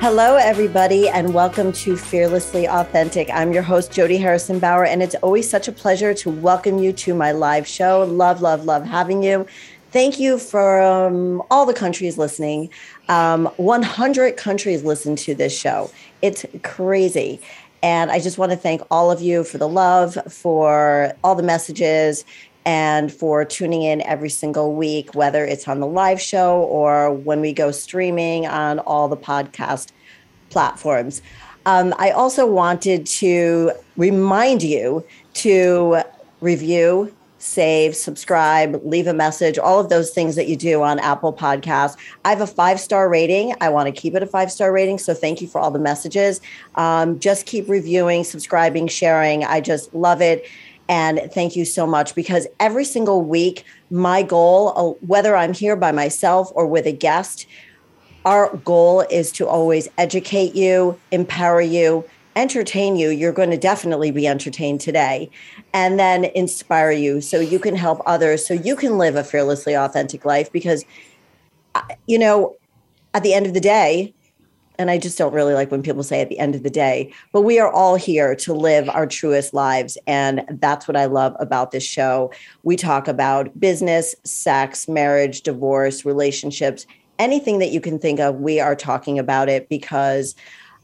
Hello, everybody, and welcome to Fearlessly Authentic. I'm your host, Jody Harrison Bauer, and it's always such a pleasure to welcome you to my live show. Love, love, love having you. Thank you for um, all the countries listening. Um, 100 countries listen to this show. It's crazy. And I just want to thank all of you for the love, for all the messages, and for tuning in every single week, whether it's on the live show or when we go streaming on all the podcast platforms. Um, I also wanted to remind you to review, save, subscribe, leave a message, all of those things that you do on Apple Podcasts. I have a five star rating. I want to keep it a five star rating. So thank you for all the messages. Um, just keep reviewing, subscribing, sharing. I just love it. And thank you so much because every single week, my goal, uh, whether I'm here by myself or with a guest, our goal is to always educate you, empower you, entertain you. You're going to definitely be entertained today, and then inspire you so you can help others, so you can live a fearlessly authentic life. Because, uh, you know, at the end of the day, and I just don't really like when people say at the end of the day, but we are all here to live our truest lives. And that's what I love about this show. We talk about business, sex, marriage, divorce, relationships, anything that you can think of. We are talking about it because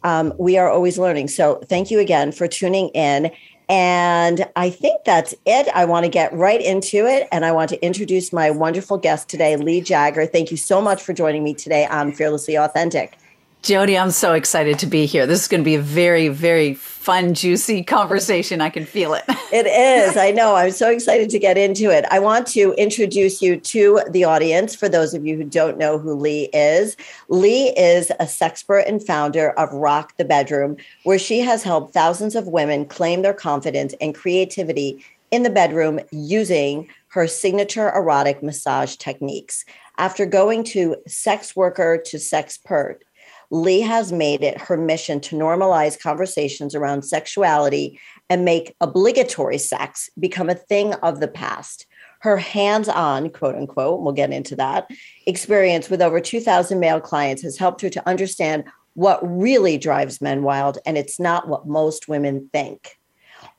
um, we are always learning. So thank you again for tuning in. And I think that's it. I want to get right into it. And I want to introduce my wonderful guest today, Lee Jagger. Thank you so much for joining me today on Fearlessly Authentic. Jody, I'm so excited to be here. This is going to be a very, very fun, juicy conversation. I can feel it. it is. I know. I'm so excited to get into it. I want to introduce you to the audience for those of you who don't know who Lee is. Lee is a sexpert and founder of Rock the Bedroom, where she has helped thousands of women claim their confidence and creativity in the bedroom using her signature erotic massage techniques. After going to sex worker to sexpert, Lee has made it her mission to normalize conversations around sexuality and make obligatory sex become a thing of the past. Her hands on, quote unquote, we'll get into that, experience with over 2,000 male clients has helped her to understand what really drives men wild, and it's not what most women think.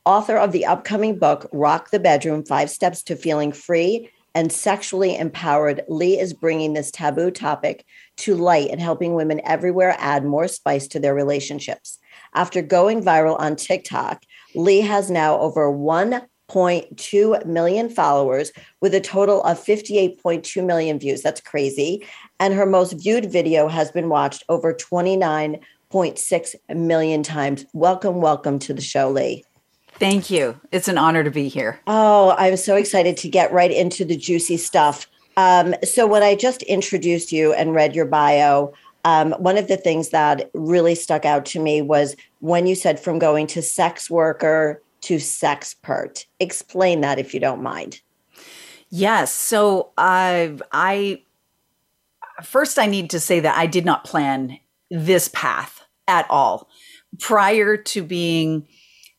Author of the upcoming book, Rock the Bedroom Five Steps to Feeling Free and Sexually Empowered, Lee is bringing this taboo topic to light and helping women everywhere add more spice to their relationships. After going viral on TikTok, Lee has now over 1.2 million followers with a total of 58.2 million views. That's crazy. And her most viewed video has been watched over 29.6 million times. Welcome, welcome to the show, Lee. Thank you. It's an honor to be here. Oh, I'm so excited to get right into the juicy stuff. Um, so when I just introduced you and read your bio, um, one of the things that really stuck out to me was when you said from going to sex worker to sexpert. Explain that if you don't mind. Yes. So I, I first I need to say that I did not plan this path at all. Prior to being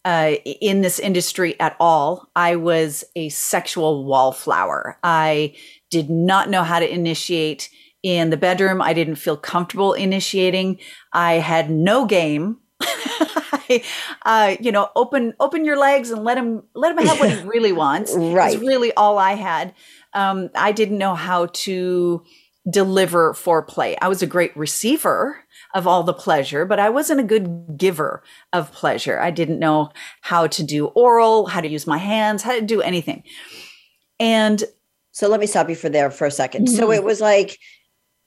uh, in this industry at all, I was a sexual wallflower. I did not know how to initiate in the bedroom. I didn't feel comfortable initiating. I had no game. uh, you know, open open your legs and let him let him have what he really wants. right, it's really all I had. Um, I didn't know how to deliver foreplay. I was a great receiver of all the pleasure, but I wasn't a good giver of pleasure. I didn't know how to do oral, how to use my hands, how to do anything. And so let me stop you for there for a 2nd mm-hmm. So it was like,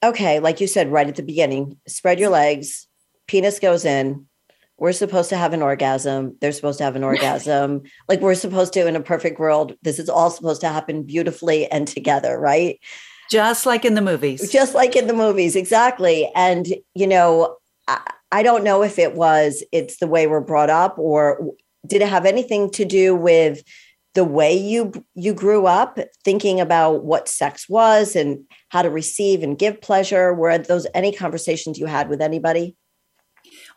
okay, like you said right at the beginning, spread your legs, penis goes in. We're supposed to have an orgasm. They're supposed to have an orgasm. like we're supposed to, in a perfect world, this is all supposed to happen beautifully and together, right? Just like in the movies. Just like in the movies, exactly. And, you know, I, I don't know if it was, it's the way we're brought up or did it have anything to do with the way you you grew up thinking about what sex was and how to receive and give pleasure were those any conversations you had with anybody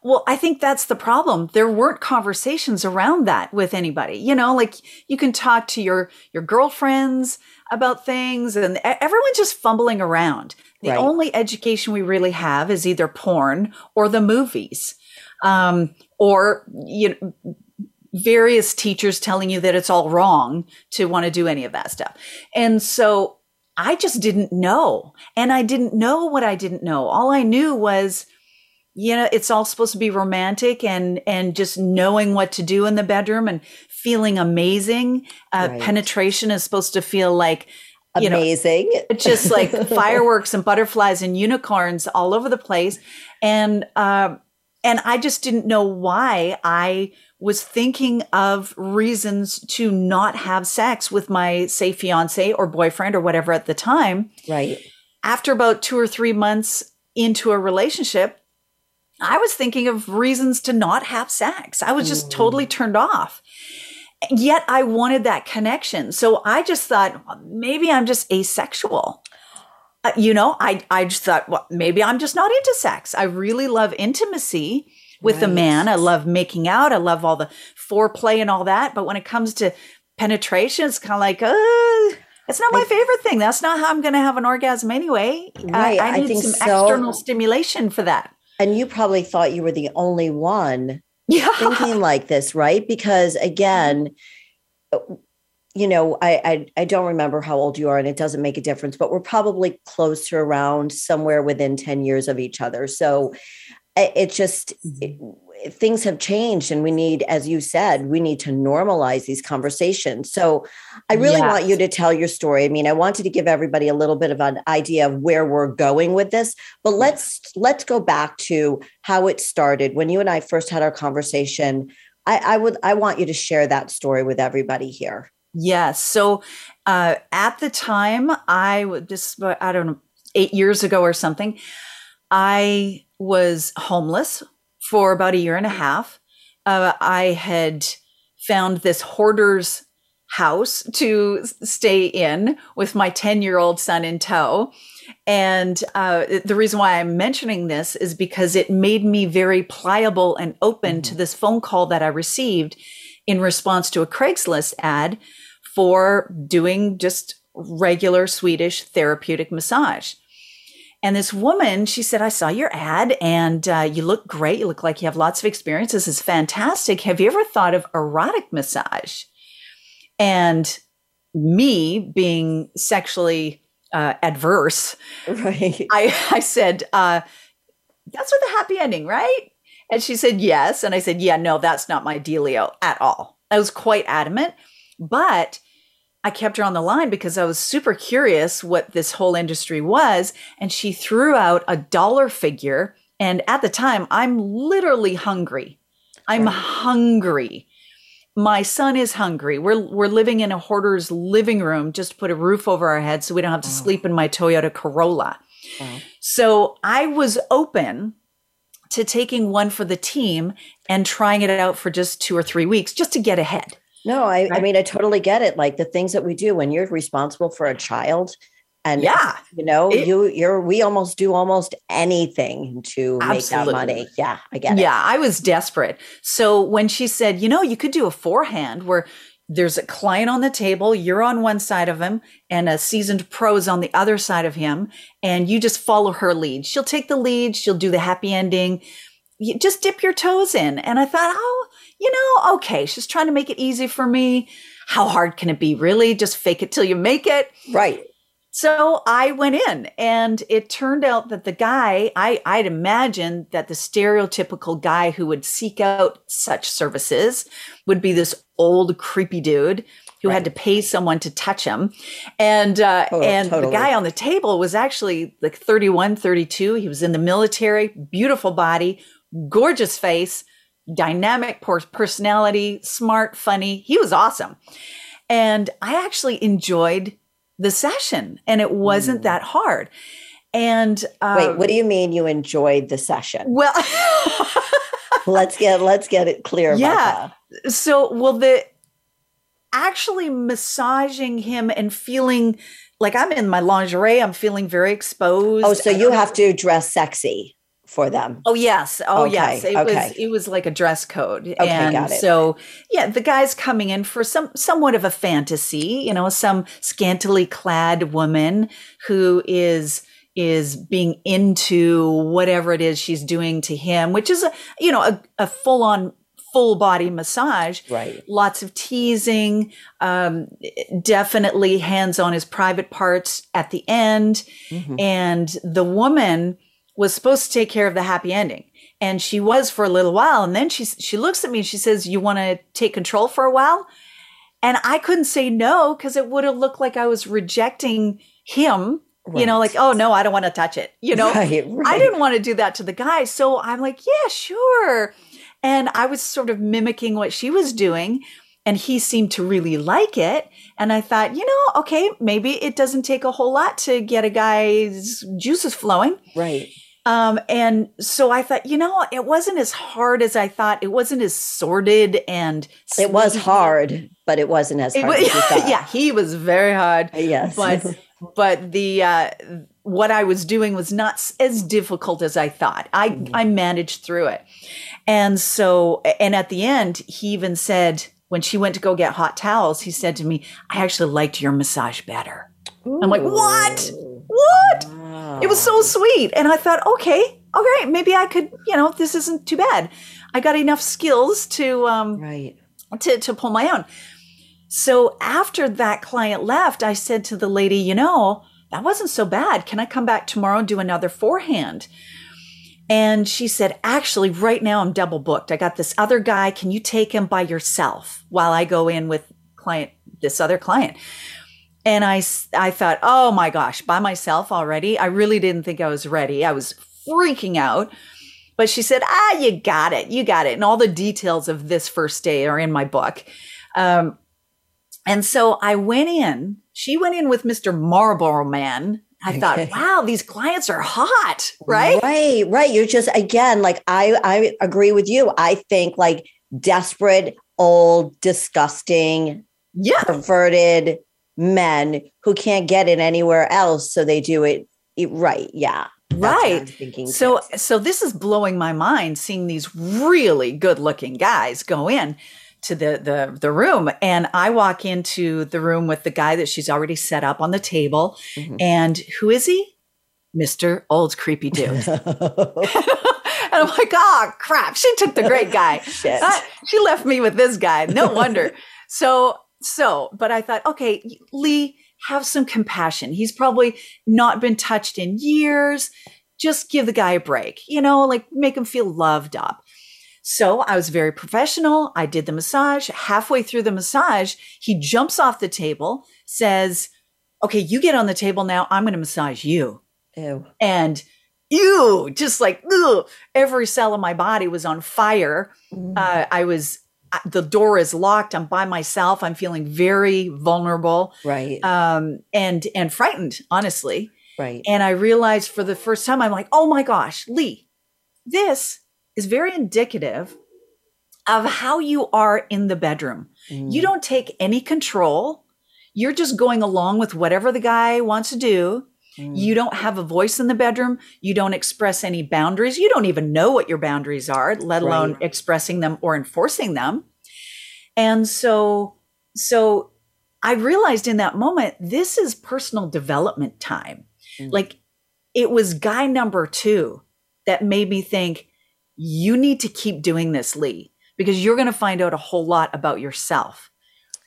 well, I think that's the problem. There weren't conversations around that with anybody. You know, like you can talk to your your girlfriends about things and everyone's just fumbling around. The right. only education we really have is either porn or the movies. Um, or you know, various teachers telling you that it's all wrong to want to do any of that stuff. And so I just didn't know. And I didn't know what I didn't know. All I knew was you know it's all supposed to be romantic and and just knowing what to do in the bedroom and feeling amazing uh, right. penetration is supposed to feel like amazing know, just like fireworks and butterflies and unicorns all over the place and uh, and i just didn't know why i was thinking of reasons to not have sex with my say fiance or boyfriend or whatever at the time right after about two or three months into a relationship I was thinking of reasons to not have sex. I was just mm. totally turned off. Yet I wanted that connection. So I just thought well, maybe I'm just asexual. Uh, you know, I I just thought well maybe I'm just not into sex. I really love intimacy with right. a man. I love making out. I love all the foreplay and all that. But when it comes to penetration, it's kind of like, oh, it's not my I, favorite thing. That's not how I'm going to have an orgasm anyway. Right. I, I need I some so. external stimulation for that and you probably thought you were the only one yeah. thinking like this, right? Because again, mm-hmm. you know, I, I, I don't remember how old you are, and it doesn't make a difference. But we're probably close to around somewhere within ten years of each other. So it just it, things have changed and we need as you said we need to normalize these conversations. So i really yes. want you to tell your story. I mean i wanted to give everybody a little bit of an idea of where we're going with this but let's let's go back to how it started. When you and i first had our conversation i, I would i want you to share that story with everybody here. Yes. So uh, at the time i would just i don't know eight years ago or something i was homeless for about a year and a half. Uh, I had found this hoarder's house to stay in with my 10 year old son in tow. And uh, the reason why I'm mentioning this is because it made me very pliable and open mm-hmm. to this phone call that I received in response to a Craigslist ad for doing just regular Swedish therapeutic massage. And this woman, she said, I saw your ad and uh, you look great. You look like you have lots of experience. This is fantastic. Have you ever thought of erotic massage? And me being sexually uh, adverse, right. I, I said, uh, that's with a happy ending, right? And she said, yes. And I said, yeah, no, that's not my dealio at all. I was quite adamant. But I kept her on the line because I was super curious what this whole industry was. And she threw out a dollar figure. And at the time, I'm literally hungry. I'm right. hungry. My son is hungry. We're we're living in a hoarder's living room just to put a roof over our heads so we don't have to wow. sleep in my Toyota Corolla. Wow. So I was open to taking one for the team and trying it out for just two or three weeks just to get ahead. No, I, right? I mean, I totally get it. Like the things that we do when you're responsible for a child, and yeah, you know, it, you you're we almost do almost anything to absolutely. make that money. Yeah, I get it. Yeah, I was desperate. So when she said, you know, you could do a four hand where there's a client on the table, you're on one side of him, and a seasoned pro's on the other side of him, and you just follow her lead. She'll take the lead, she'll do the happy ending. You just dip your toes in. And I thought, oh, you know, okay, she's trying to make it easy for me. How hard can it be, really? Just fake it till you make it. Right. So I went in, and it turned out that the guy, I, I'd imagined that the stereotypical guy who would seek out such services would be this old, creepy dude who right. had to pay someone to touch him. And uh, oh, and totally. the guy on the table was actually like 31, 32. He was in the military, beautiful body, gorgeous face, dynamic personality, smart, funny. He was awesome. And I actually enjoyed the session and it wasn't Mm. that hard. And uh, Wait, what do you mean you enjoyed the session? well, let's get let's get it clear about Yeah. that. so well the actually massaging him and feeling like I'm in my lingerie, I'm feeling very exposed. Oh, so you have to dress sexy for them. Oh yes. Oh Okay, yes. It okay. was it was like a dress code. Okay, and got it. so yeah, the guy's coming in for some somewhat of a fantasy, you know, some scantily clad woman who is is being into whatever it is she's doing to him, which is a you know, a, a full on full body massage Right. lots of teasing um, definitely hands on his private parts at the end Mhm. and the woman was supposed to take care of the happy ending and she was for a little while and then she she looks at me and she says you want to take control for a while and i couldn't say no because it would have looked like i was rejecting him you know like oh no i don't want to touch it you know right, I didn't want to do that to the guy. So I'm like, yeah, sure. And I was sort of mimicking what she was doing. And he seemed to really like it. And I thought, you know, okay, maybe it doesn't take a whole lot to get a guy's juices flowing. Right. Um, and so I thought, you know, it wasn't as hard as I thought. It wasn't as sordid and It was hard, but it wasn't as hard was- as you thought. yeah, he was very hard Yes. but but the uh what i was doing was not as difficult as i thought i Mhm. i managed through it and so and at the end he even said when she went to go get hot towels he said to me i actually liked your massage better I'm like, what? What Wow. it was so sweet and i thought okay all right maybe i could you know this isn't too bad i got enough skills to um right. to, to pull my own. So after that client left, I said to the lady, you know, that wasn't so bad. Can I come back tomorrow and do another four hand? And she said, actually, right now I'm double booked. I got this other guy. Can you take him by yourself while I go in with client, this other client? And I, I thought, oh my gosh, by myself already? I really didn't think I was ready. I was freaking out. But she said, ah, you got it. You got it. And all the details of this first day are in my book. Um, and so I went in. She went in with Mr. Marlboro Man. I thought, wow, these clients are hot, right? Right, right. You're just again like I I agree with you. I think like desperate, old, disgusting, Yeah. perverted men who can't get it anywhere else, so they do it, it right. Yeah. Right. Thinking. So too. so this is blowing my mind seeing these really good looking guys go in to the the the room and I walk into the room with the guy that she's already set up on the table Mhm. and who is he? Mr. Old Creepy Dude. and I'm like, oh crap, she took the great guy. Shit. Ah, she left me with this guy. No wonder. so, so, but I thought, okay, Lee, have some compassion. He's probably not been touched in years. Just give the guy a break, you know, like make him feel loved up. So I was very professional. I did the massage. Halfway through the massage, he jumps off the table, says, okay, you get on the table now. I'm going to massage you Ew. and ew, just like ugh, every cell of my body was on fire. Mm. Uh, I was, the door is locked. I'm by myself. I'm feeling very vulnerable right. um, and and frightened, honestly. right. And I realized for the first time, I'm like, oh my gosh, Lee, this is very indicative of how you are in the bedroom. Mm. You don't take any control. You're just going along with whatever the guy wants to do. Mm. You don't have a voice in the bedroom. You don't express any boundaries. You don't even know what your boundaries are, let alone Right. expressing them or enforcing them. And so, so I realized in that moment, this is personal development time. Mm. Like it was guy number two that made me think, you need to keep doing this, Lee, because you're going to find out a whole lot about yourself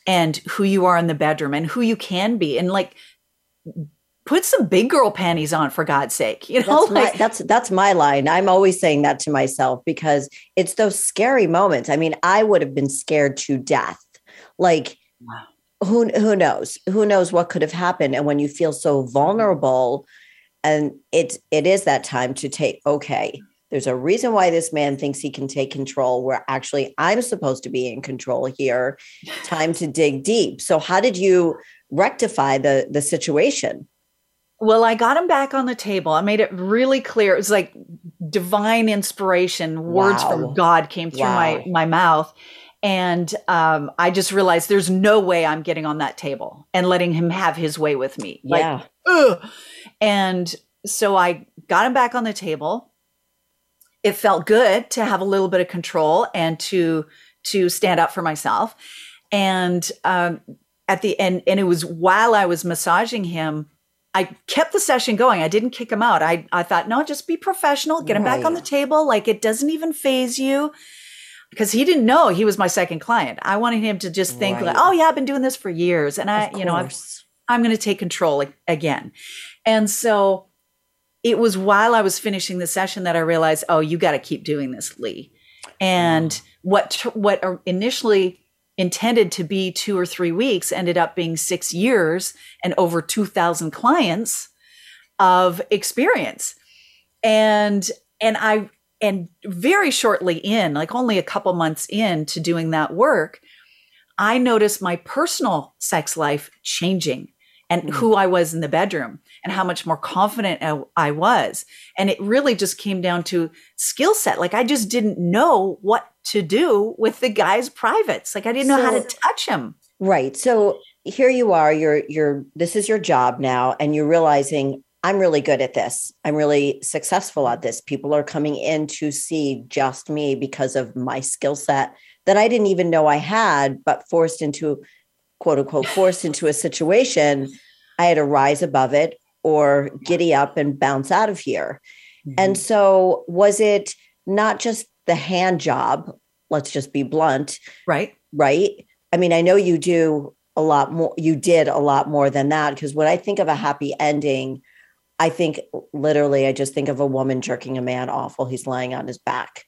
and who you are in the bedroom and who you can be. And like, put some big girl panties on for God's sake. You know, That's my, that's that's my line. I'm always saying that to myself because it's those scary moments. I mean, I would have been scared to death. Like Wow. who who knows? Who knows what could have happened? And when you feel so vulnerable, and it it is that time to take okay. There's a reason why this man thinks he can take control where actually I'm supposed to be in control here. Time to dig deep. So how did you rectify the the situation? Well, I got him back on the table. I made it really clear. It was like divine inspiration. Words Wow. from God came through Wow. my my mouth. And um, I just realized there's no way I'm getting on that table and letting him have his way with me. Like, yeah. ugh. And so I got him back on the table. It felt good to have a little bit of control and to to stand up for myself. And um, at the end, and it was while I was massaging him, I kept the session going. I didn't kick him out. I I thought, no, just be professional, get him back on the table. Like it doesn't even phase you. Because he didn't know he was my second client. I wanted him to just think, like, oh yeah, I've been doing this for years. And I, you know, course. I'm going to take control again. And so it was while I was finishing the session that I realized, oh, you got to keep doing this, Lee. And what what uh, initially intended to be two or three weeks ended up being six years and over two thousand clients of experience. And and I and very shortly in, like only a couple months into doing that work, I noticed my personal sex life changing and Mm. who I was in the bedroom and how much more confident I, I was. And it really just came down to skill set. Like I just didn't know what to do with the guy's privates. Like I didn't know how to touch him. Right. So here you are, you're you're this is your job now and you're realizing I'm really good at this. I'm really successful at this. People are coming in to see just me because of my skill set that I didn't even know I had, but forced into quote unquote forced into a situation, I had to rise above it or giddy up and bounce out of here. And mm-hmm. so was it not just the hand job, let's just be blunt, right. right? I mean, I know you do a lot more, you did a lot more than that. Because when I think of a happy ending, I think literally, I just think of a woman jerking a man off while he's lying on his back.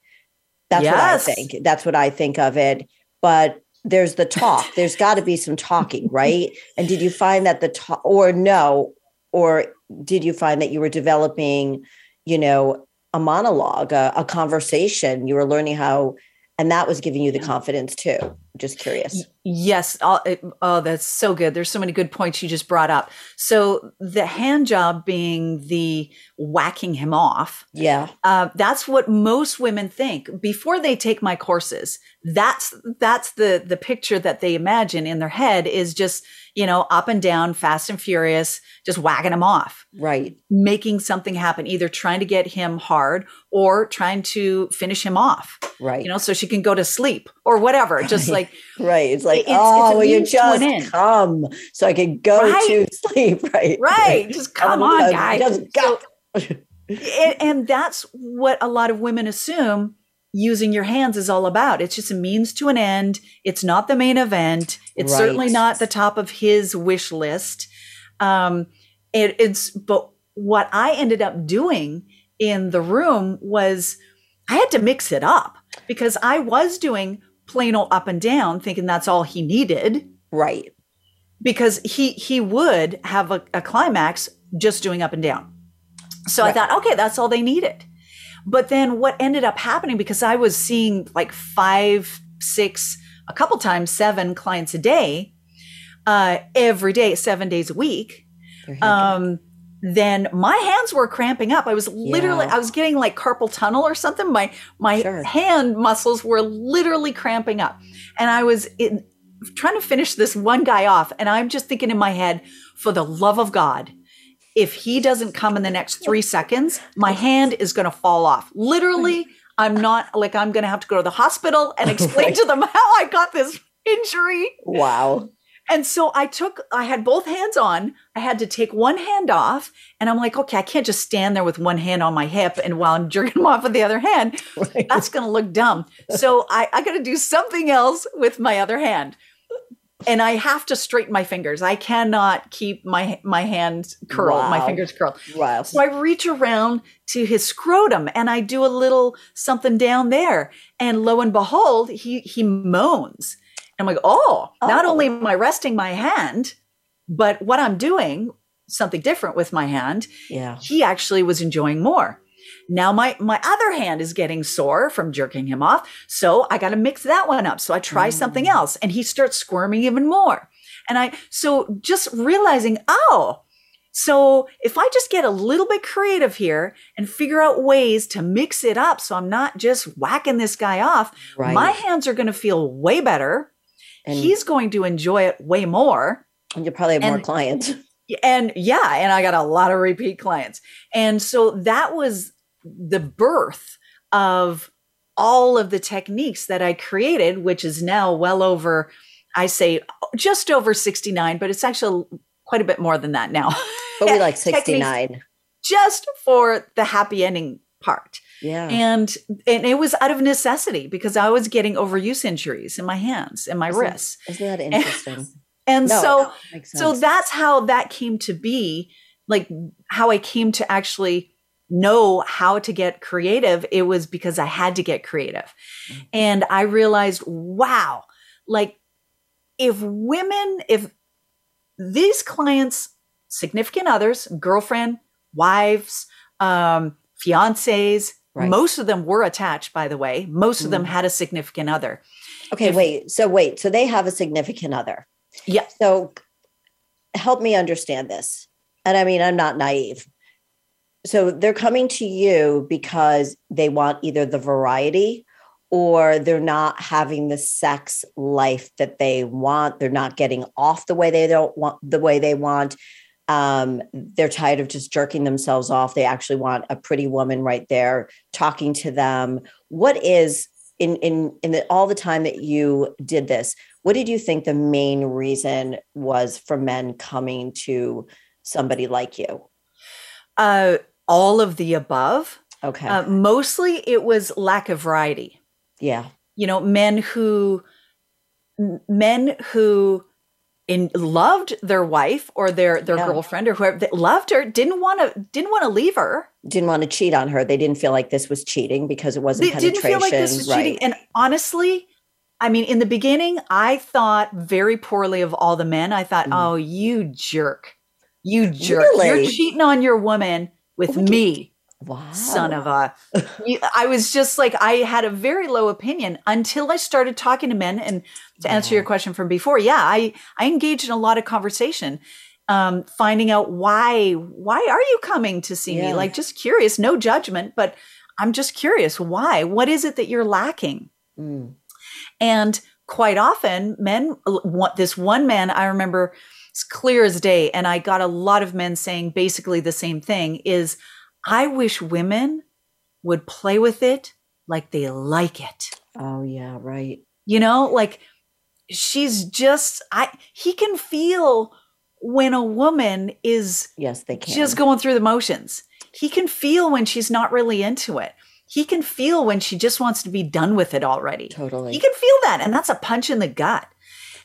That's Yes. what I think. That's what I think of it. But there's the talk. There's got to be some talking, right? And did you find that the talk, or no, or did you find that you were developing, you know, a monologue, a, a conversation? You were learning how, and that was giving you the confidence too. Just curious. Yes. Oh, it- oh, that's so good. There's so many good points you just brought up. So the hand job being the whacking him off. Yeah. Uh, that's what most women think before they take my courses. That's that's the the picture that they imagine in their head is just you know up and down, fast and furious, just whacking him off, Right. making something happen, either trying to get him hard or trying to finish him off. Right. You know, so she can go to sleep or whatever. Just like right. It's like, It's- oh, it's you means to an just come so I can go Right. to sleep? Right. right, just come on, Uh, guy. Just go. and, and that's what a lot of women assume using your hands is all about. It's just a means to an end. It's not the main event. It's certainly not the top of his wish list. Um, it, it's but what I ended up doing in the room was I had to mix it up because I was doing plain old up and down, thinking that's all he needed right. because he he would have a, a climax just doing up and down. So Right. I thought, okay, that's all they needed. But then what ended up happening because I was seeing like five, six, a couple times seven clients a day, uh, every day, seven days a week. Um, then my hands were cramping up. I was literally, Yeah. I was getting like carpal tunnel or something. My my Sure. hand muscles were literally cramping up, and I was in, trying to finish this one guy off. And I'm just thinking in my head, for the love of God, if he doesn't come in the next three seconds, my hand is going to fall off. Literally, I'm not like I'm going to have to go to the hospital and explain Right. to them how I got this injury. wow. And so I took, I had both hands on. I had to take one hand off. And I'm like, okay, I can't just stand there with one hand on my hip and while I'm jerking them off with the other hand. Right. That's going to look dumb. So I, I got to do something else with my other hand. And I have to straighten my fingers. I cannot keep my my hands curled, my fingers curled. Wow. So I reach around to his scrotum and I do a little something down there. And lo and behold, he he moans. I'm like, oh, not Oh. only am I resting my hand, but what I'm doing, something different with my hand, yeah. he actually was enjoying more. Now my my other hand is getting sore from jerking him off, so I got to mix that one up. So I try something Mm. else, and he starts squirming even more. And I, so just realizing, oh, so if I just get a little bit creative here and figure out ways to mix it up so I'm not just whacking this guy off, Right. my hands are going to feel way better. And- He's going to enjoy it way more. And you probably have more clients. And yeah, and I got a lot of repeat clients. And so that was the birth of all of the techniques that I created, which is now well over, I say just over 69, but it's actually quite a bit more than that now. But we like Techniques 69. just for the happy ending part. Yeah. And and it was out of necessity because I was getting overuse injuries in my hands and my Isn't- wrists. Isn't that interesting? And No, so that so that's how that came to be like how i came to actually know how to get creative it was because i had to get creative Mm. and i realized wow like if women if these clients significant others girlfriend wives um fiancés Right. most of them were attached by the way most of them Mm. had a significant other Okay, if- wait. So wait. So they have a significant other. yeah So help me understand this. And I mean, I'm not naive. So they're coming to you because they want either the variety or they're not having the sex life that they want. They're not getting off the way they don't want the way they want. Um, they're tired of just jerking themselves off. They actually want a pretty woman right there talking to them. What is in in in the, all the time that you did this? What did you think the main reason was for men coming to somebody like you? uh all of the above Okay. Uh, mostly it was lack of variety. yeah. You know, men who men who in loved their wife or their their Yeah. girlfriend or whoever that loved her didn't want to didn't want to leave her. Didn't want to cheat on her. They didn't feel like this was cheating because it wasn't They penetration. didn't feel like this was cheating. And honestly, I mean, in the beginning, I thought very poorly of all the men. I thought, Mm. oh, you jerk, you jerk, you're cheating on your woman with me. Wow. son of a. I was just like i had a very low opinion until i started talking to men and to answer Yeah. your question from before yeah i i engaged in a lot of conversation um finding out why why are you coming to see Yeah. me like just curious no judgment but i'm just curious why what is it that you're lacking Mm. and quite often, men this one man I remember it's clear as day, and I got a lot of men saying basically the same thing is I wish women would play with it like they like it. Oh yeah, right. You know, like she's just I he can feel when a woman is Yes, they can. just going through the motions. He can feel when she's not really into it. He can feel when she just wants to be done with it already. totally. He can feel that, and that's a punch in the gut.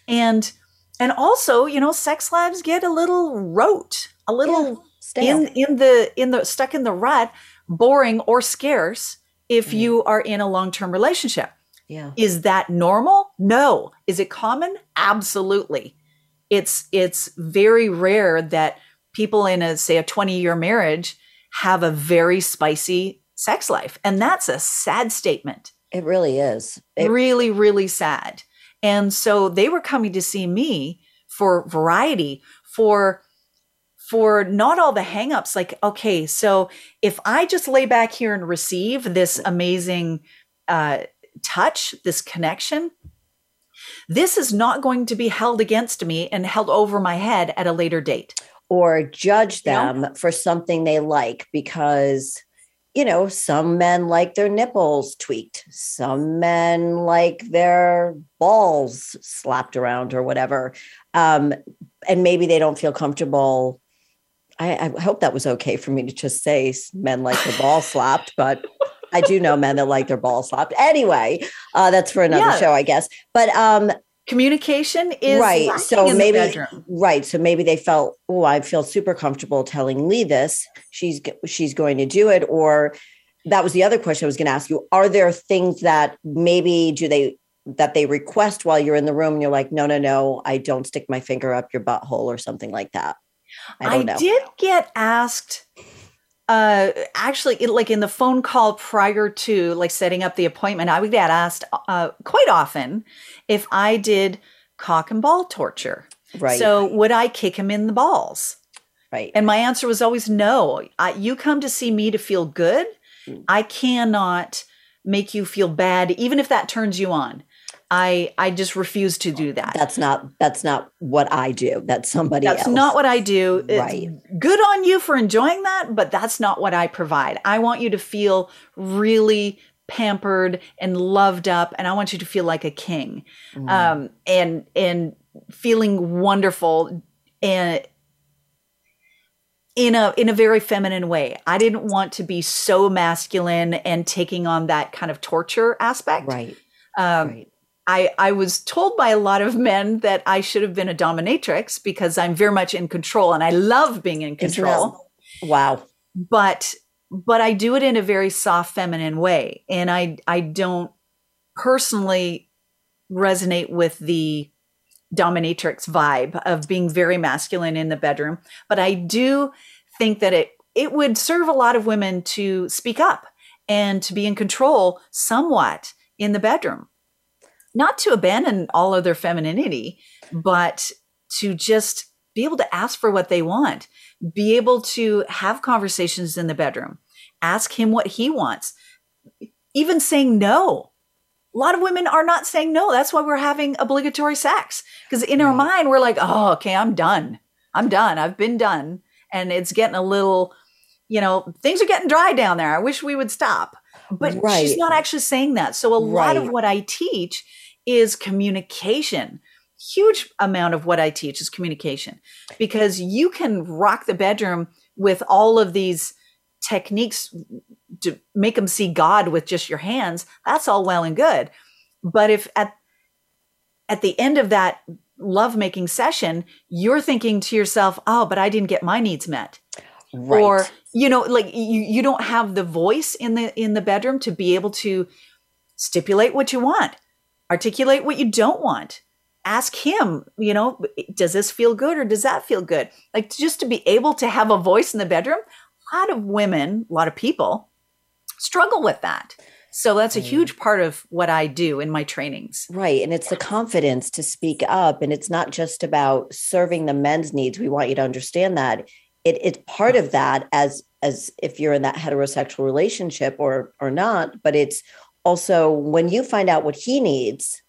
And and also, you know, sex lives get a little rote, a little Stale. in in the in the stuck in the rut, boring or scarce if Mm. you are in a long-term relationship. yeah. Is that normal? No. Is it common? Absolutely. It's it's very rare that people in a say a 20-year marriage have a very spicy sex life. And that's a sad statement. It really is. It, really really sad. And so they were coming to see me for variety, for for not all the hangups like okay, so if I just lay back here and receive this amazing uh touch, this connection, this is not going to be held against me and held over my head at a later date. or judge them for something they like because you know some men like their nipples tweaked. Some men like their balls slapped around or whatever. Um, and maybe they don't feel comfortable I, I hope that was okay for me to just say men like their ball slapped but i do know men that like their ball slapped anyway uh, that's for another Yeah. show i guess but um, Communication is Right, so in maybe- the. Right. So maybe they felt, oh, I feel super comfortable telling Lee this. She's she's going to do it. Or that was the other question I was going to ask you. Are there things that maybe do they that they request while you're in the room and you're like, no, no, no, I don't stick my finger up your butthole or something like that. I know. did get asked uh actually it, like in the phone call prior to like setting up the appointment i would get asked uh quite often if i did cock and ball torture Right. So would I kick him in the balls? Right. And my answer was always no. I, you come to see me to feel good. Mm. I cannot make you feel bad, even if that turns you on. I I just refuse to do that. that's not that's not what I do. That's somebody else. That's else. not what I do. It's Right. good on you for enjoying that, but that's not what I provide. I want you to feel really pampered and loved up, and I want you to feel like a king, Mm. um, and and feeling wonderful and in a in a very feminine way. I didn't want to be so masculine and taking on that kind of torture aspect. right. Um, right. I, I was told by a lot of men that I should have been a dominatrix because I'm very much in control and I love being in control. Wow. But but I do it in a very soft feminine way. And I I don't personally resonate with the dominatrix vibe of being very masculine in the bedroom. But I do think that it it would serve a lot of women to speak up and to be in control somewhat in the bedroom. Not to abandon all of their femininity, but to just be able to ask for what they want, be able to have conversations in the bedroom, ask him what he wants, even saying no. A lot of women are not saying no. That's why we're having obligatory sex. Because in our mm. mind, we're like, oh, okay, I'm done. I'm done. I've been done. And it's getting a little, you know, things are getting dry down there. I wish we would stop. But she's not actually saying that. So a lot of what I teach is communication. Huge amount of what I teach is communication because you can rock the bedroom with all of these techniques to make them see God with just your hands. That's all well and good. But if at at the end of that lovemaking session, you're thinking to yourself, "Oh, but I didn't get my needs met." Right. or you know like you you don't have the voice in the in the bedroom to be able to stipulate what you want articulate what you don't want ask him you know does this feel good or does that feel good like just to be able to have a voice in the bedroom a lot of women a lot of people struggle with that so that's a Mm. huge part of what i do in my trainings Right. And it's the confidence to speak up. And it's not just about serving the men's needs. We want you to understand that. It, it's part of that as as if you're in that heterosexual relationship or or not, but it's also when you find out what he needs,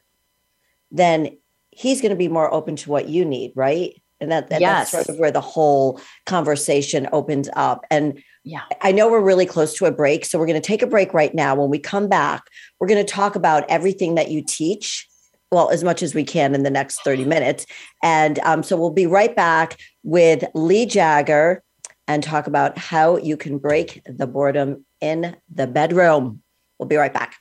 then he's going to be more open to what you need, right? And that, and that's sort of where the whole conversation opens up. And yeah I know we're really close to a break, so we're going to take a break right now. When we come back, we're going to talk about everything that you teach, well, as much as we can in the next 30 minutes. And um, so we'll be right back with Lee Jagger and talk about how you can break the boredom in the bedroom. We'll be right back.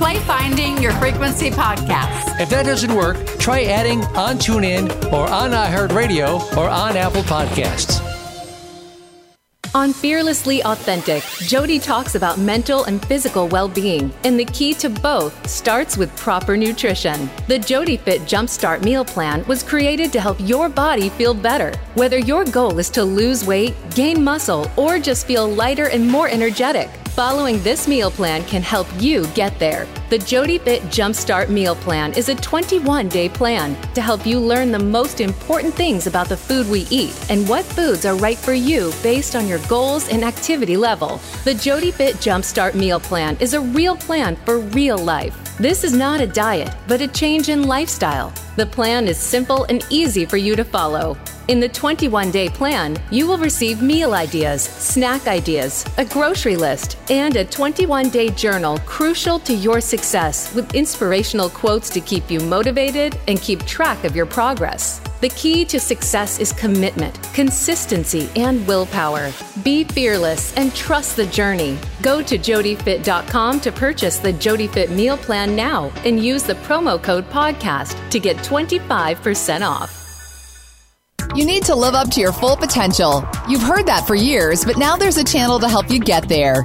play Finding Your Frequency podcast. If that doesn't work, try adding on TuneIn or on iHeartRadio or on Apple Podcasts. On Fearlessly Authentic, Jody talks about mental and physical well being, and the key to both starts with proper nutrition. The Jody Fit Jumpstart Meal Plan was created to help your body feel better. Whether your goal is to lose weight, gain muscle, or just feel lighter and more energetic, following this meal plan can help you get there. The Jody Fit Jumpstart Meal Plan is a 21 day plan to help you learn the most important things about the food we eat and what foods are right for you based on your goals and activity level. The Jody Fit Jumpstart Meal Plan is a real plan for real life. This is not a diet, but a change in lifestyle. The plan is simple and easy for you to follow. In the 21 day plan, you will receive meal ideas, snack ideas, a grocery list, and a 21 day journal crucial to your success with inspirational quotes to keep you motivated and keep track of your progress. The key to success is commitment, consistency, and willpower. Be fearless and trust the journey. Go to jodyfit.com to purchase the JodyFit meal plan now and use the promo code podcast to get 25% off. You need to live up to your full potential. You've heard that for years, but now there's a channel to help you get there.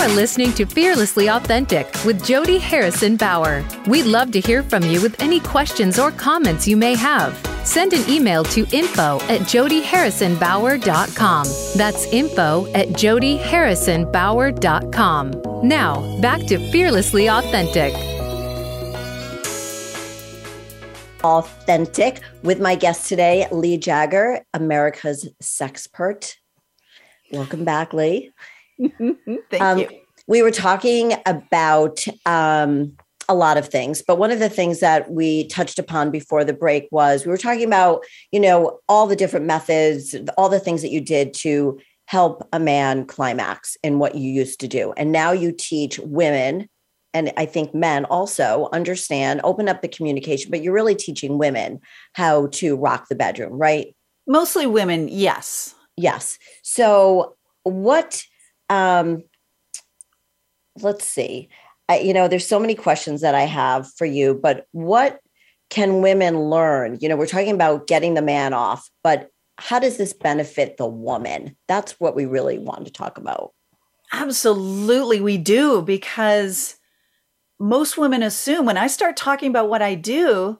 are listening to Fearlessly Authentic with Jody Harrison Bauer. We'd love to hear from you with any questions or comments you may have. Send an email to info at jodyharrisonbauer.com. That's info at jodyharrisonbauer.com. Now, back to Fearlessly Authentic. Authentic with my guest today, Lee Jagger, America's sexpert. Welcome back, Lee. Thank Um, you. We were talking about um, a lot of things, but one of the things that we touched upon before the break was we were talking about, you know, all the different methods, all the things that you did to help a man climax in what you used to do. And now you teach women, and I think men also understand, open up the communication, but you're really teaching women how to rock the bedroom, right? Mostly women, yes. Yes. So what um let's see. I, you know, there's so many questions that I have for you, but what can women learn? You know, we're talking about getting the man off, but how does this benefit the woman? That's what we really want to talk about. Absolutely, we do because most women assume when I start talking about what I do,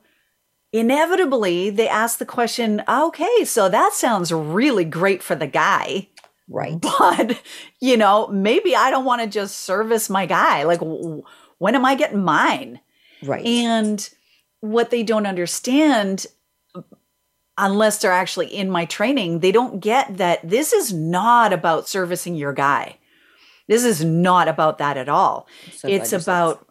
inevitably they ask the question, okay, so that sounds really great for the guy. Right. But, you know, maybe I don't want to just service my guy. Like, w- when am I getting mine? Right. And what they don't understand, unless they're actually in my training, they don't get that this is not about servicing your guy. This is not about that at all. So it's about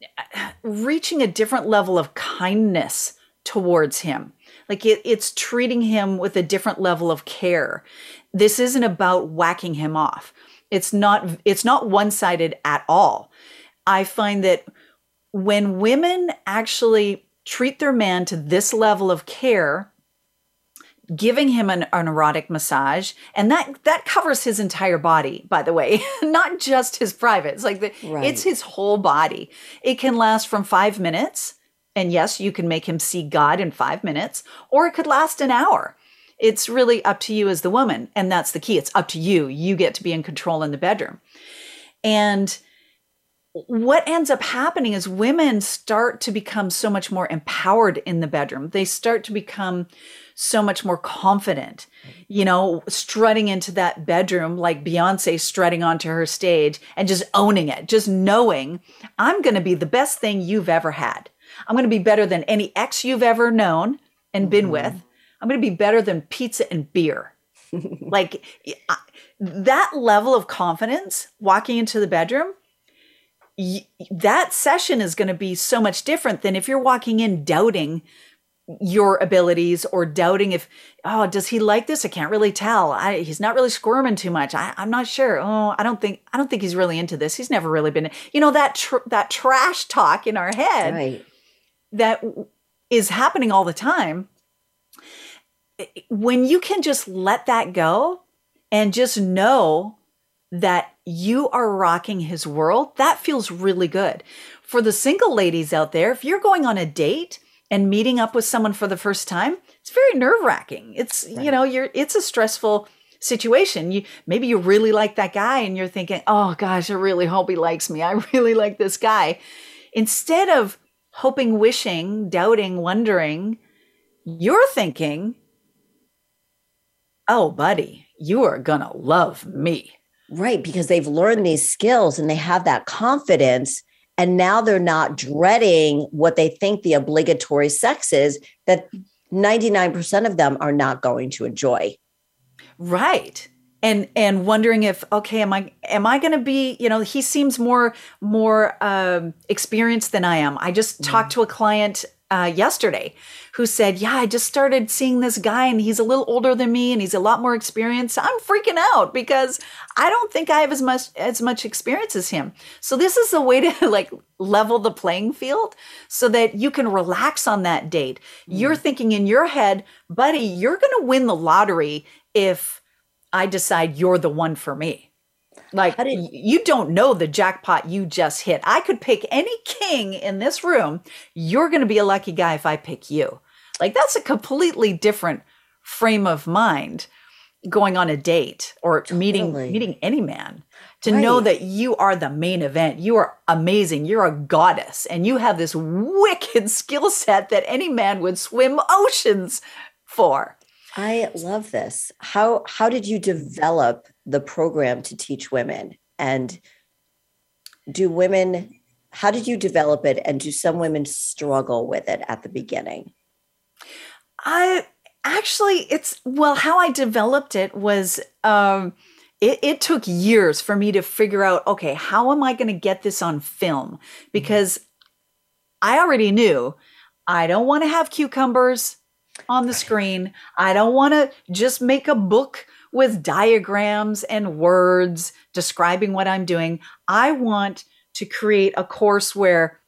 reaching a different level of kindness towards him. Like it, it's treating him with a different level of care. This isn't about whacking him off. It's not it's not one-sided at all. I find that when women actually treat their man to this level of care, giving him an, an erotic massage, and that that covers his entire body, by the way, not just his private. It's like the, Right. it's his whole body. It can last from five minutes, and yes, you can make him see God in five minutes, or it could last an hour. It's really up to you as the woman, and that's the key. It's up to you. You get to be in control in the bedroom, and what ends up happening is women start to become so much more empowered in the bedroom. They start to become so much more confident, you know, strutting into that bedroom like Beyonce strutting onto her stage and just owning it, just knowing I'm going to be the best thing you've ever had. I'm going to be better than any ex you've ever known and been mm-hmm. with. I'm going to be better than pizza and beer. like I- that level of confidence walking into the bedroom that session is going to be so much different than if you're walking in doubting your abilities or doubting if oh does he like this? I can't really tell. I, he's not really squirming too much. I, i'm not sure. Oh i don't think i don't think he's really into this. He's never really been you know that tr- that trash talk in our head Right. that is happening all the time when you can just let that go and just know that you are rocking his world, that feels really good. For the single ladies out there, if you're going on a date and meeting up with someone for the first time, it's very nerve-wracking. It's, you know, you're it's a stressful situation. You maybe you really like that guy and you're thinking, "Oh gosh, I really hope he likes me. I really like this guy." Instead of hoping, wishing, doubting, wondering, you're thinking, "Oh, buddy, you are going to love me. Right. Because they've learned these skills and they have that confidence. And now they're not dreading what they think the obligatory sex is that 99% of them are not going to enjoy. Right. And and wondering if okay am I am I going to be you know he seems more more um, experienced than I am. I just mm. talked to a client uh, yesterday who said, Yeah, I just started seeing this guy and he's a little older than me and he's a lot more experienced. I'm freaking out because I don't think I have as much as much experience as him. So this is a way to like level the playing field so that you can relax on that date. Mm. You're thinking in your head, buddy, you're gonna win the lottery if I decide you're the one for me. Like did, you don't know the jackpot you just hit. I could pick any king in this room. You're going to be a lucky guy if I pick you. Like that's a completely different frame of mind going on a date or totally. meeting meeting any man to right. know that you are the main event. You are amazing. You're a goddess and you have this wicked skill set that any man would swim oceans for. I love this. How how did you develop the program to teach women? And do women how did you develop it and do some women struggle with it at the beginning? I actually it's well how I developed it was um it, it took years for me to figure out okay how am I going to get this on film because I already knew I don't want to have cucumbers on the screen. I don't want to just make a book with diagrams and words describing what I'm doing. I want to create a course where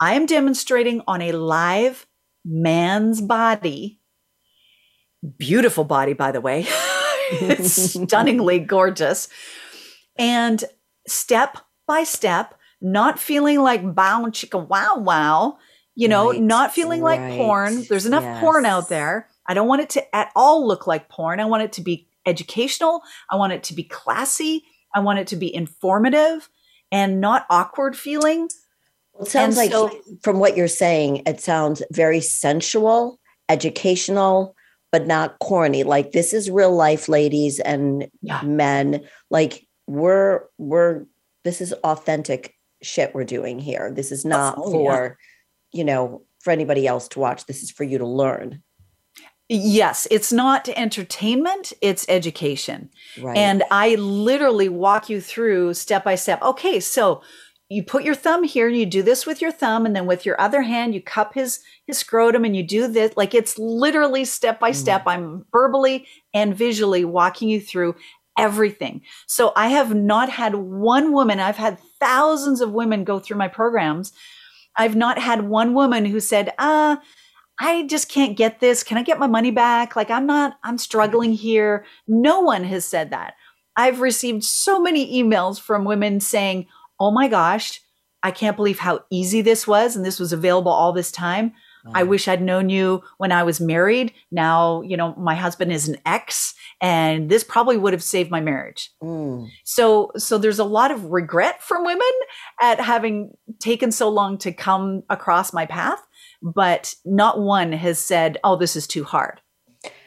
I am demonstrating on a live man's body. Beautiful body, by the way. it's stunningly gorgeous. And step by step, not feeling like bow chicka wow wow, you know, right. not feeling right. like porn. There's enough yes. porn out there. I don't want it to at all look like porn. I want it to be educational. I want it to be classy. I want it to be informative and not awkward feeling. Well, it sounds and like, so, from what you're saying, it sounds very sensual, educational, but not corny. Like this is real life, ladies and yeah. men. Like we're we're this is authentic shit we're doing here. This is not oh, for you know, for anybody else to watch. This is for you to learn. Yes, it's not entertainment, it's education. Right. And I literally walk you through step by step. Okay, so you put your thumb here and you do this with your thumb and then with your other hand you cup his his scrotum and you do this like it's literally step by step mm. i'm verbally and visually walking you through everything so i have not had one woman i've had thousands of women go through my programs I've not had one woman who said, uh, I just can't get this. Can I get my money back? Like, I'm not, I'm struggling here. No one has said that. I've received so many emails from women saying, Oh my gosh, I can't believe how easy this was. And this was available all this time. I mm. wish I'd known you when I was married. Now, you know, my husband is an ex and this probably would have saved my marriage. Mm. So, so there's a lot of regret from women at having taken so long to come across my path, but not one has said, "Oh, this is too hard."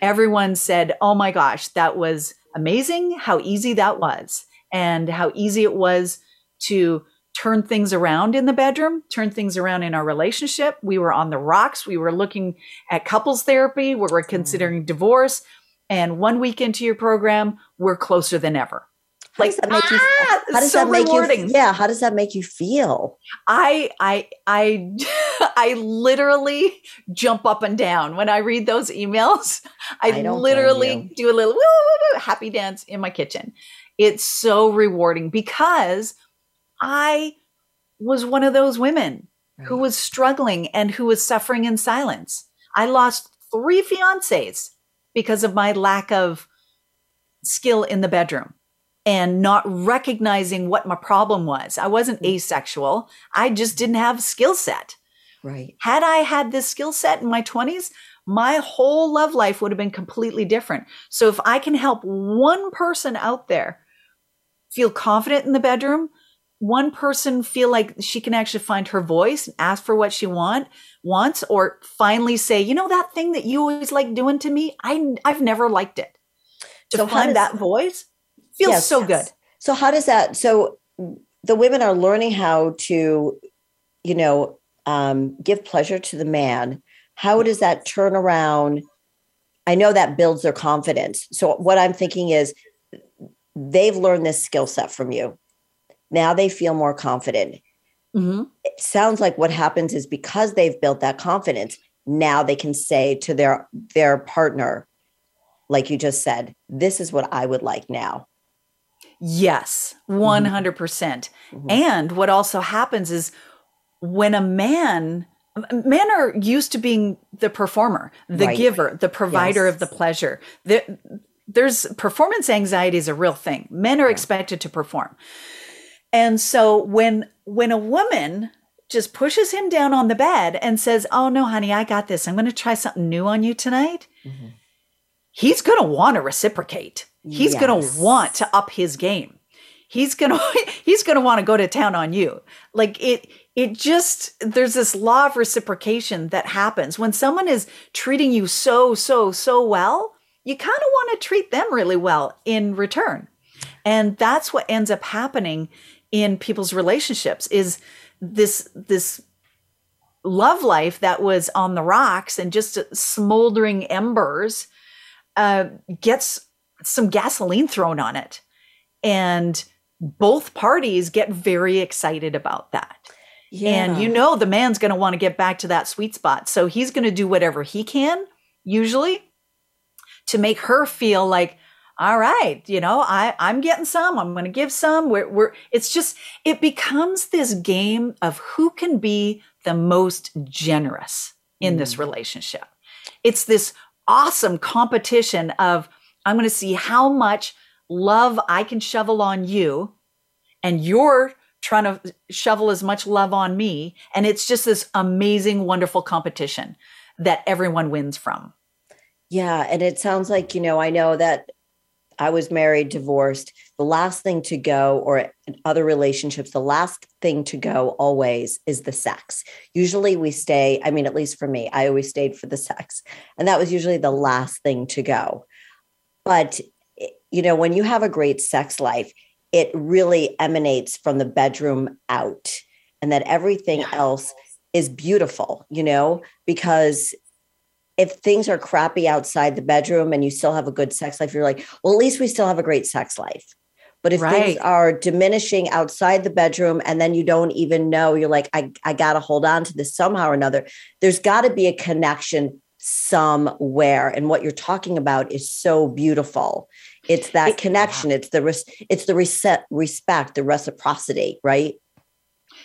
Everyone said, "Oh my gosh, that was amazing how easy that was and how easy it was to turn things around in the bedroom, turn things around in our relationship. We were on the rocks. We were looking at couples therapy. We were mm. considering divorce. And one week into your program, we're closer than ever. How like, does that make you? Ah, how does so that make rewarding. you? Yeah, how does that make you feel? I, I, I, I literally jump up and down when I read those emails. I, I literally do a little woo, woo, woo, happy dance in my kitchen. It's so rewarding because I was one of those women right. who was struggling and who was suffering in silence. I lost three fiancés because of my lack of skill in the bedroom and not recognizing what my problem was. I wasn't mm. asexual. I just didn't have skill set. Right. Had I had this skill set in my 20s, my whole love life would have been completely different. So if I can help one person out there feel confident in the bedroom, one person feel like she can actually find her voice and ask for what she want wants or finally say you know that thing that you always like doing to me i i've never liked it to So find does- that voice feels Yes, so good. So how does that? So the women are learning how to, you know, um, give pleasure to the man. How does that turn around? I know that builds their confidence. So what I'm thinking is, they've learned this skill set from you. Now they feel more confident. Mm-hmm. It sounds like what happens is because they've built that confidence, now they can say to their their partner, like you just said, "This is what I would like now." Yes, 100%. percent Mhm. And what also happens is when a man, men are used to being the performer, the Right. giver, the provider Yes. of the pleasure. There, there's performance anxiety is a real thing. Men are expected to perform. And so when when a woman just pushes him down on the bed and says, "Oh no, honey, I got this. I'm going to try something new on you tonight." Mhm. He's going to want to reciprocate. He's going to want to up his game. He's going to he's going to want to go to town on you. Like it it just there's this law of reciprocation that happens when someone is treating you so so so well, you kind of want to treat them really well in return. And that's what ends up happening in people's relationships is this this love life that was on the rocks and just smoldering embers uh, gets some gasoline thrown on it. And both parties get very excited about that. Yeah. and you know the man's going to want to get back to that sweet spot. So he's going to do whatever he can usually to make her feel like all right you know i i'm getting some i'm going to give some we're, we're it's just it becomes this game of who can be the most generous in this mm. relationship. It's this awesome competition of i'm going to see how much love i can shovel on you and you're trying to shovel as much love on me and it's just this amazing wonderful competition that everyone wins from Yeah. And it sounds like, you know, I know that I was married, divorced. The last thing to go, or other relationships, the last thing to go always is the sex. Usually we stay, I mean, at least for me, I always stayed for the sex. And that was usually the last thing to go. But, you know, when you have a great sex life, it really emanates from the bedroom out, and that everything else is beautiful, you know, because if things are crappy outside the bedroom and you still have a good sex life, you're like, well, at least we still have a great sex life. But if things are diminishing outside the bedroom and then you don't even know, you're like, I, I got to hold on to this somehow or another. There's got to be a connection somewhere. And what you're talking about is so beautiful. It's that It- connection. It's the res- it's the reset, respect, the reciprocity, right?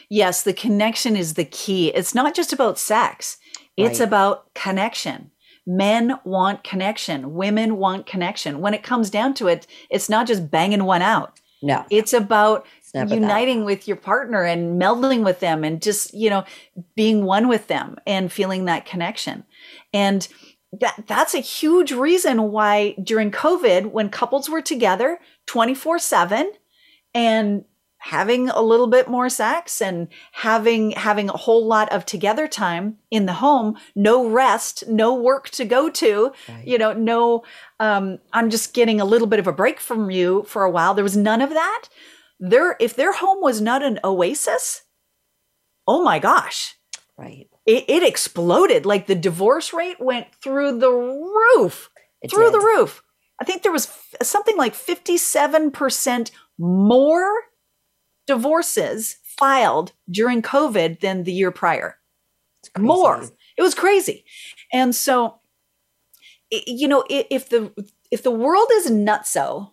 Yes, the connection is the key. It's not just about sex, it's Right. about connection. Men want connection, women want connection. When it comes down to it, it's not just banging one out. No, It's about it's never that. uniting with your partner and melding with them and just, you know, being one with them and feeling that connection. And that that's a huge reason why during COVID, when couples were together 24-7 and having a little bit more sex and having having a whole lot of together time in the home no rest no work to go to Right. you know no um i'm just getting a little bit of a break from you for a while there was none of that their if their home was not an oasis oh my gosh right. It, it exploded. Like the divorce rate went through the roof. It through the roof. I think there was f- something like 57% more divorces filed during covid than the year prior. More. It was crazy. And so you know if the if the world is nutso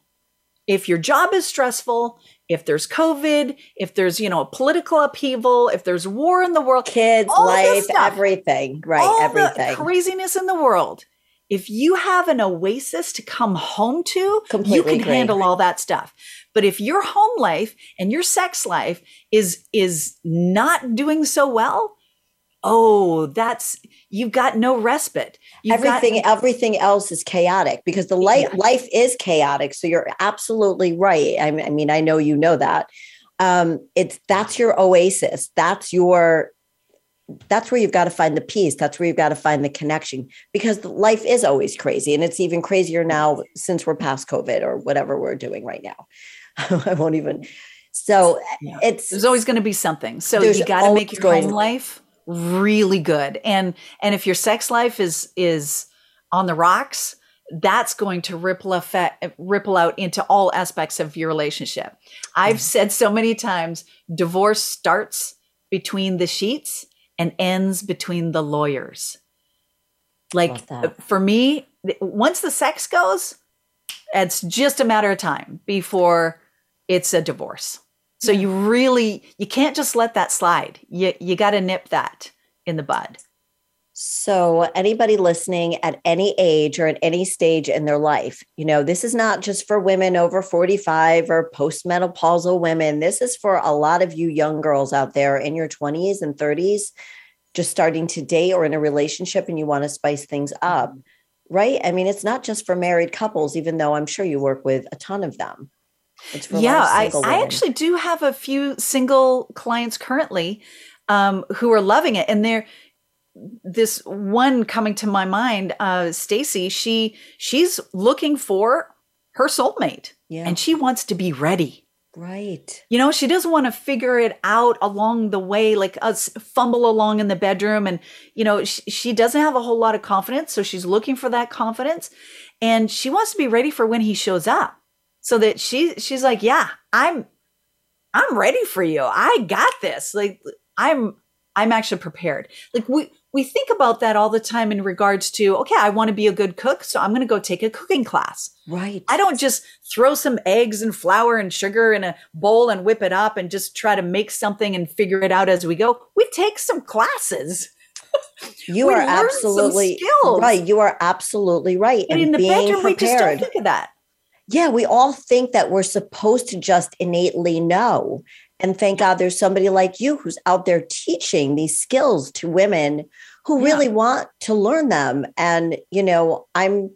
if your job is stressful if there's covid if there's you know a political upheaval if there's war in the world Kids, all life, stuff. everything, right? all everything. the craziness in the world if you have an oasis to come home to you can handle all that stuff but if your home life and your sex life is is not doing so well oh that's you've got no respite You've got- everything everything else is chaotic because the life Yeah. life is chaotic so you're absolutely right I, mean- I mean i know you know that um it's that's your oasis that's your that's where you've got to find the peace. That's where you've got to find the connection because life is always crazy. And it's even crazier now since we're past COVID or whatever we're doing right now. I won't even. So yeah. it's there's always going to be something. So you got to make your home life really good. And and if your sex life is is on the rocks, that's going to ripple effect ripple out into all aspects of your relationship. I've mm-hmm. said so many times, divorce starts between the sheets and ends between the lawyers. Like for me, once the sex goes, it's just a matter of time before it's a divorce. So you really you can't just let that slide. You you got to nip that in the bud. So, anybody listening at any age or at any stage in their life, you know, this is not just for women over 45 or postmenopausal women. This is for a lot of you young girls out there in your 20s and 30s, just starting to date or in a relationship and you want to spice things up, mm-hmm. right? I mean, it's not just for married couples, even though I'm sure you work with a ton of them. Yeah, I, I actually do have a few single clients currently um, who are loving it. And they're, this one coming to my mind, uh, Stacy, she she's looking for her soulmate. Yeah. And she wants to be ready. Right. You know, she doesn't want to figure it out along the way, like us fumble along in the bedroom. And, you know, she, she doesn't have a whole lot of confidence. So she's looking for that confidence. And she wants to be ready for when he shows up. So that she she's like, yeah, I'm I'm ready for you. I got this. Like I'm I'm actually prepared. Like we we think about that all the time in regards to, okay, I want to be a good cook, so I'm going to go take a cooking class. Right. I don't just throw some eggs and flour and sugar in a bowl and whip it up and just try to make something and figure it out as we go. We take some classes. You are absolutely right. You are absolutely right. And, and in the bedroom, prepared. we just don't think of that. Yeah, we all think that we're supposed to just innately know. And thank God there's somebody like you who's out there teaching these skills to women who yeah. really want to learn them. And, you know, I'm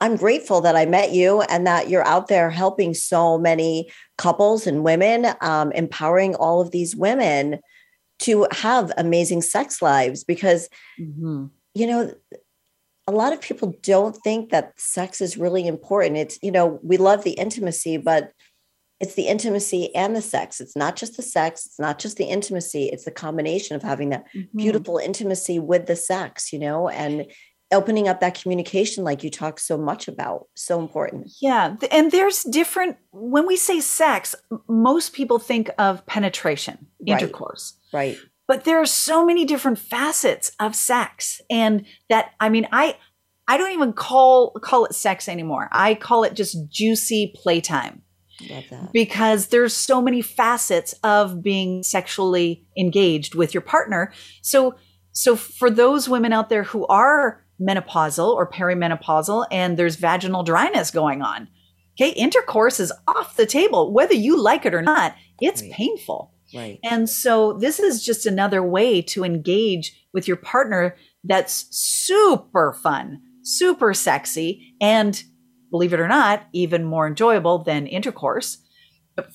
I'm grateful that I met you and that you're out there helping so many couples and women, um, empowering all of these women to have amazing sex lives because, mm-hmm. you know, a lot of people don't think that sex is really important. It's, you know, we love the intimacy, but it's the intimacy and the sex. It's not just the sex, it's not just the intimacy, it's the combination of having that mm-hmm. beautiful intimacy with the sex, you know, and opening up that communication like you talk so much about so important yeah and there's different when we say sex most people think of penetration intercourse right but there are so many different facets of sex and that i mean i i don't even call call it sex anymore i call it just juicy playtime because there's so many facets of being sexually engaged with your partner. So, so for those women out there who are menopausal or perimenopausal and there's vaginal dryness going on, okay, intercourse is off the table. Whether you like it or not, it's right. painful. Right. And so this is just another way to engage with your partner that's super fun, super sexy, and believe it or not, even more enjoyable than intercourse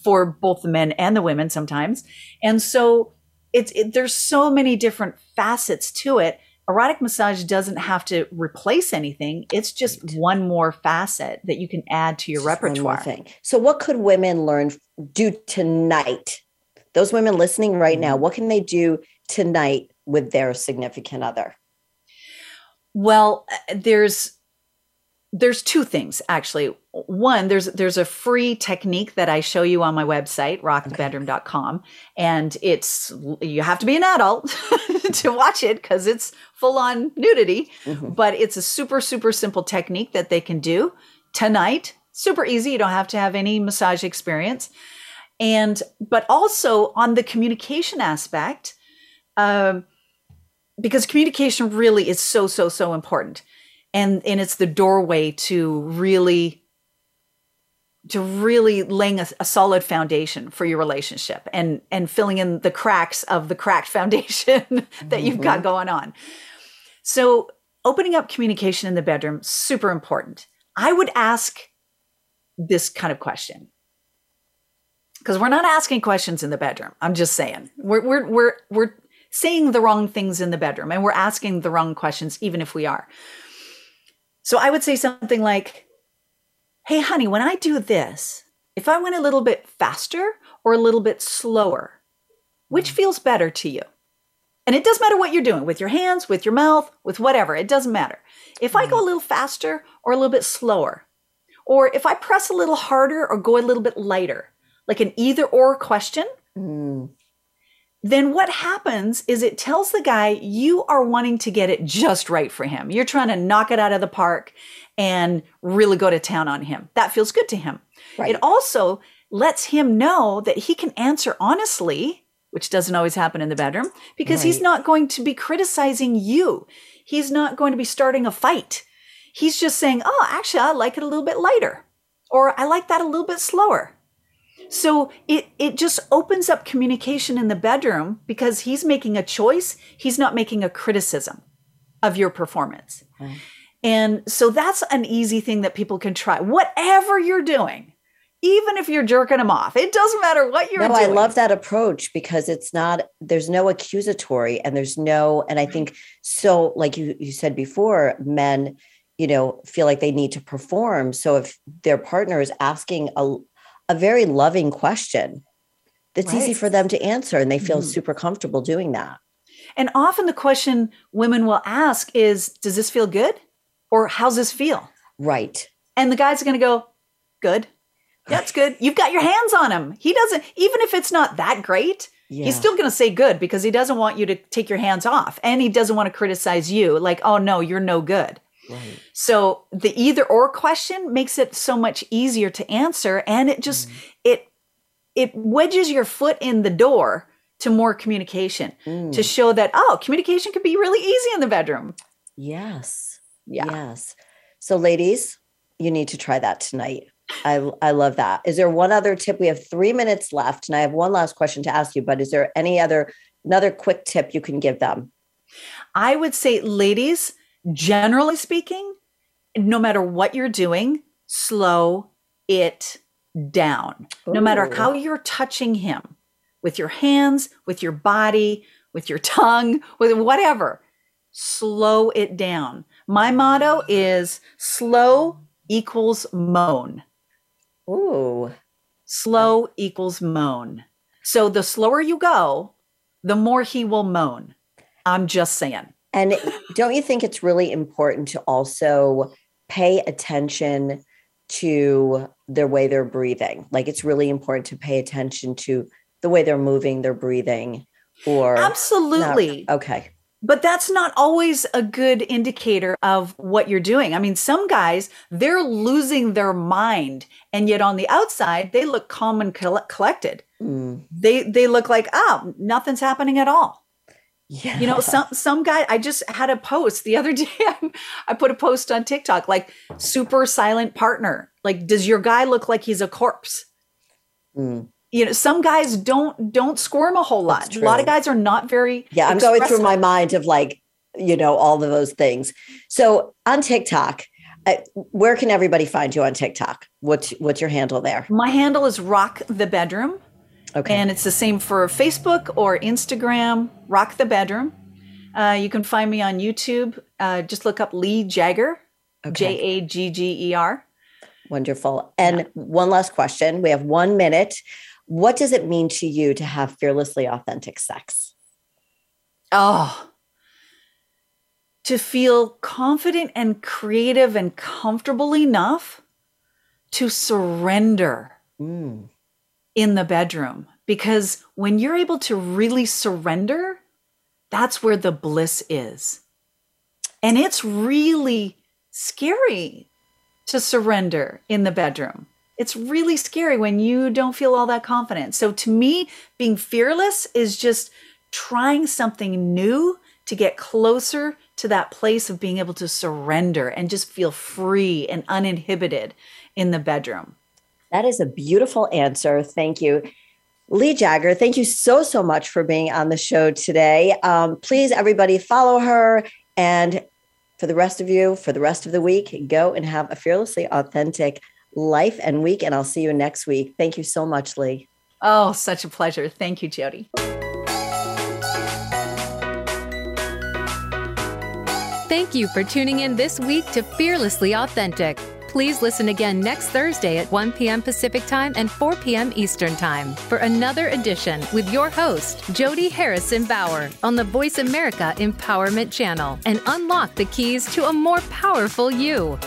for both the men and the women sometimes. And so it's it, there's so many different facets to it. Erotic massage doesn't have to replace anything. It's just right. one more facet that you can add to your just repertoire. Thing. So, what could women learn do tonight? Those women listening right now, mm-hmm. what can they do tonight with their significant other? Well, uh, there's there's two things actually. One, there's there's a free technique that I show you on my website, rockthebedroom.com. And it's you have to be an adult to watch it because it's full on nudity. Mm-hmm. But it's a super, super simple technique that they can do tonight. Super easy. You don't have to have any massage experience. And but also on the communication aspect, um, because communication really is so, so, so important and and it's the doorway to really to really laying a, a, solid foundation for your relationship and and filling in the cracks of the cracked foundation that mm-hmm. you've got mm-hmm. going on so opening up communication in the bedroom super important i would ask this kind of question because we're not asking questions in the bedroom i'm just saying we're we're we're, we're saying the wrong things in the bedroom and we're asking the wrong questions, even if we are. So I would say something like, Hey, honey, when I do this, if I went a little bit faster or a little bit slower, which mm. feels better to you? And it doesn't matter what you're doing with your hands, with your mouth, with whatever, it doesn't matter. If I go mm. a little faster or a little bit slower, or if I press a little harder or go a little bit lighter, like an either or question, Mm. then what happens is it tells the guy you are wanting to get it just right for him. You're trying to knock it out of the park and really go to town on him. That feels good to him. Right. It also lets him know that he can answer honestly, which doesn't always happen in the bedroom, because he's not going to be criticizing you. He's not going to be starting a fight. He's just saying, Oh, actually, I like it a little bit lighter, or I like that a little bit slower. So it it just opens up communication in the bedroom because he's making a choice. He's not making a criticism of your performance. And so that's an easy thing that people can try. Whatever you're doing, even if you're jerking them off, it doesn't matter what you're no, doing. I love that approach because it's not there's no accusatory and there's no and I think so like you you said before men you know feel like they need to perform so if their partner is asking a a very loving question that's easy for them to answer and they feel Mhm. super comfortable doing that. And often the question women will ask is, Does this feel good? Or how's this feel? Right. And the guys are going to go, Good. That's good. You've got your hands on him. He doesn't, even if it's not that great, Yeah. he's still going to say good because he doesn't want you to take your hands off and he doesn't want to criticize you like, oh no, you're no good. Right. So the either or question makes it so much easier to answer and it just it it wedges your foot in the door to more communication Mm. to show that oh, communication can be really easy in the bedroom. Yes. Yeah. Yes. So ladies, you need to try that tonight. I I love that. Is there one other tip? We have 3 minutes left and I have one last question to ask you, but is there any other another quick tip you can give them? I would say ladies, generally speaking, no matter what you're doing, slow it down. No matter how you're touching him with your hands, with your body, with your tongue, with whatever, slow it down. My motto is slow equals moan. Ooh. Slow equals moan. So the slower you go, the more he will moan. I'm just saying. And don't you think it's really important to also pay attention to the way they're breathing? Like it's really important to pay attention to the way they're moving, they're breathing, or not- Absolutely. okay. But that's not always a good indicator of what you're doing. I mean, some guys, they're losing their mind. And yet on the outside, they look calm and collected. Mm, They they look like, oh, nothing's happening at all. Yeah. You know, some some guy I just had a post the other day. I put a post on TikTok like super silent partner. Like, does your guy look like he's a corpse? Mm. You know, some guys don't don't squirm a whole lot. A lot of guys are not very Yeah, I'm going through my mind of like, you know, all of those things. So on TikTok, where can everybody find you on TikTok? What's what's your handle there? My handle is Rock the Bedroom, Okay. and it's the same for Facebook or Instagram. Rock the Bedroom. Uh, you can find me on YouTube. Uh, just look up Lee Jagger, J. A G G E R. Wonderful. And one last question. We have one minute. What does it mean to you to have fearlessly authentic sex? Oh, to feel confident and creative and comfortable enough to surrender Mm. In the bedroom. Because when you're able to really surrender, that's where the bliss is. And it's really scary to surrender in the bedroom. It's really scary when you don't feel all that confident. So to me, being fearless is just trying something new to get closer to that place of being able to surrender and just feel free and uninhibited in the bedroom. That is a beautiful answer. Thank you. Lee Jagger, thank you so, so much for being on the show today. Um, please, everybody, follow her. And for the rest of you, for the rest of the week, go and have a fearlessly authentic life and week. And I'll see you next week. Thank you so much, Lee. Oh, such a pleasure. Thank you, Jody. Thank you for tuning in this week to Fearlessly Authentic. Please listen again next Thursday at 1 p.m. Pacific Time and 4 p.m. Eastern Time for another edition with your host, Jody Harrison Bauer, on the Voice America Empowerment Channel and unlock the keys to a more powerful you.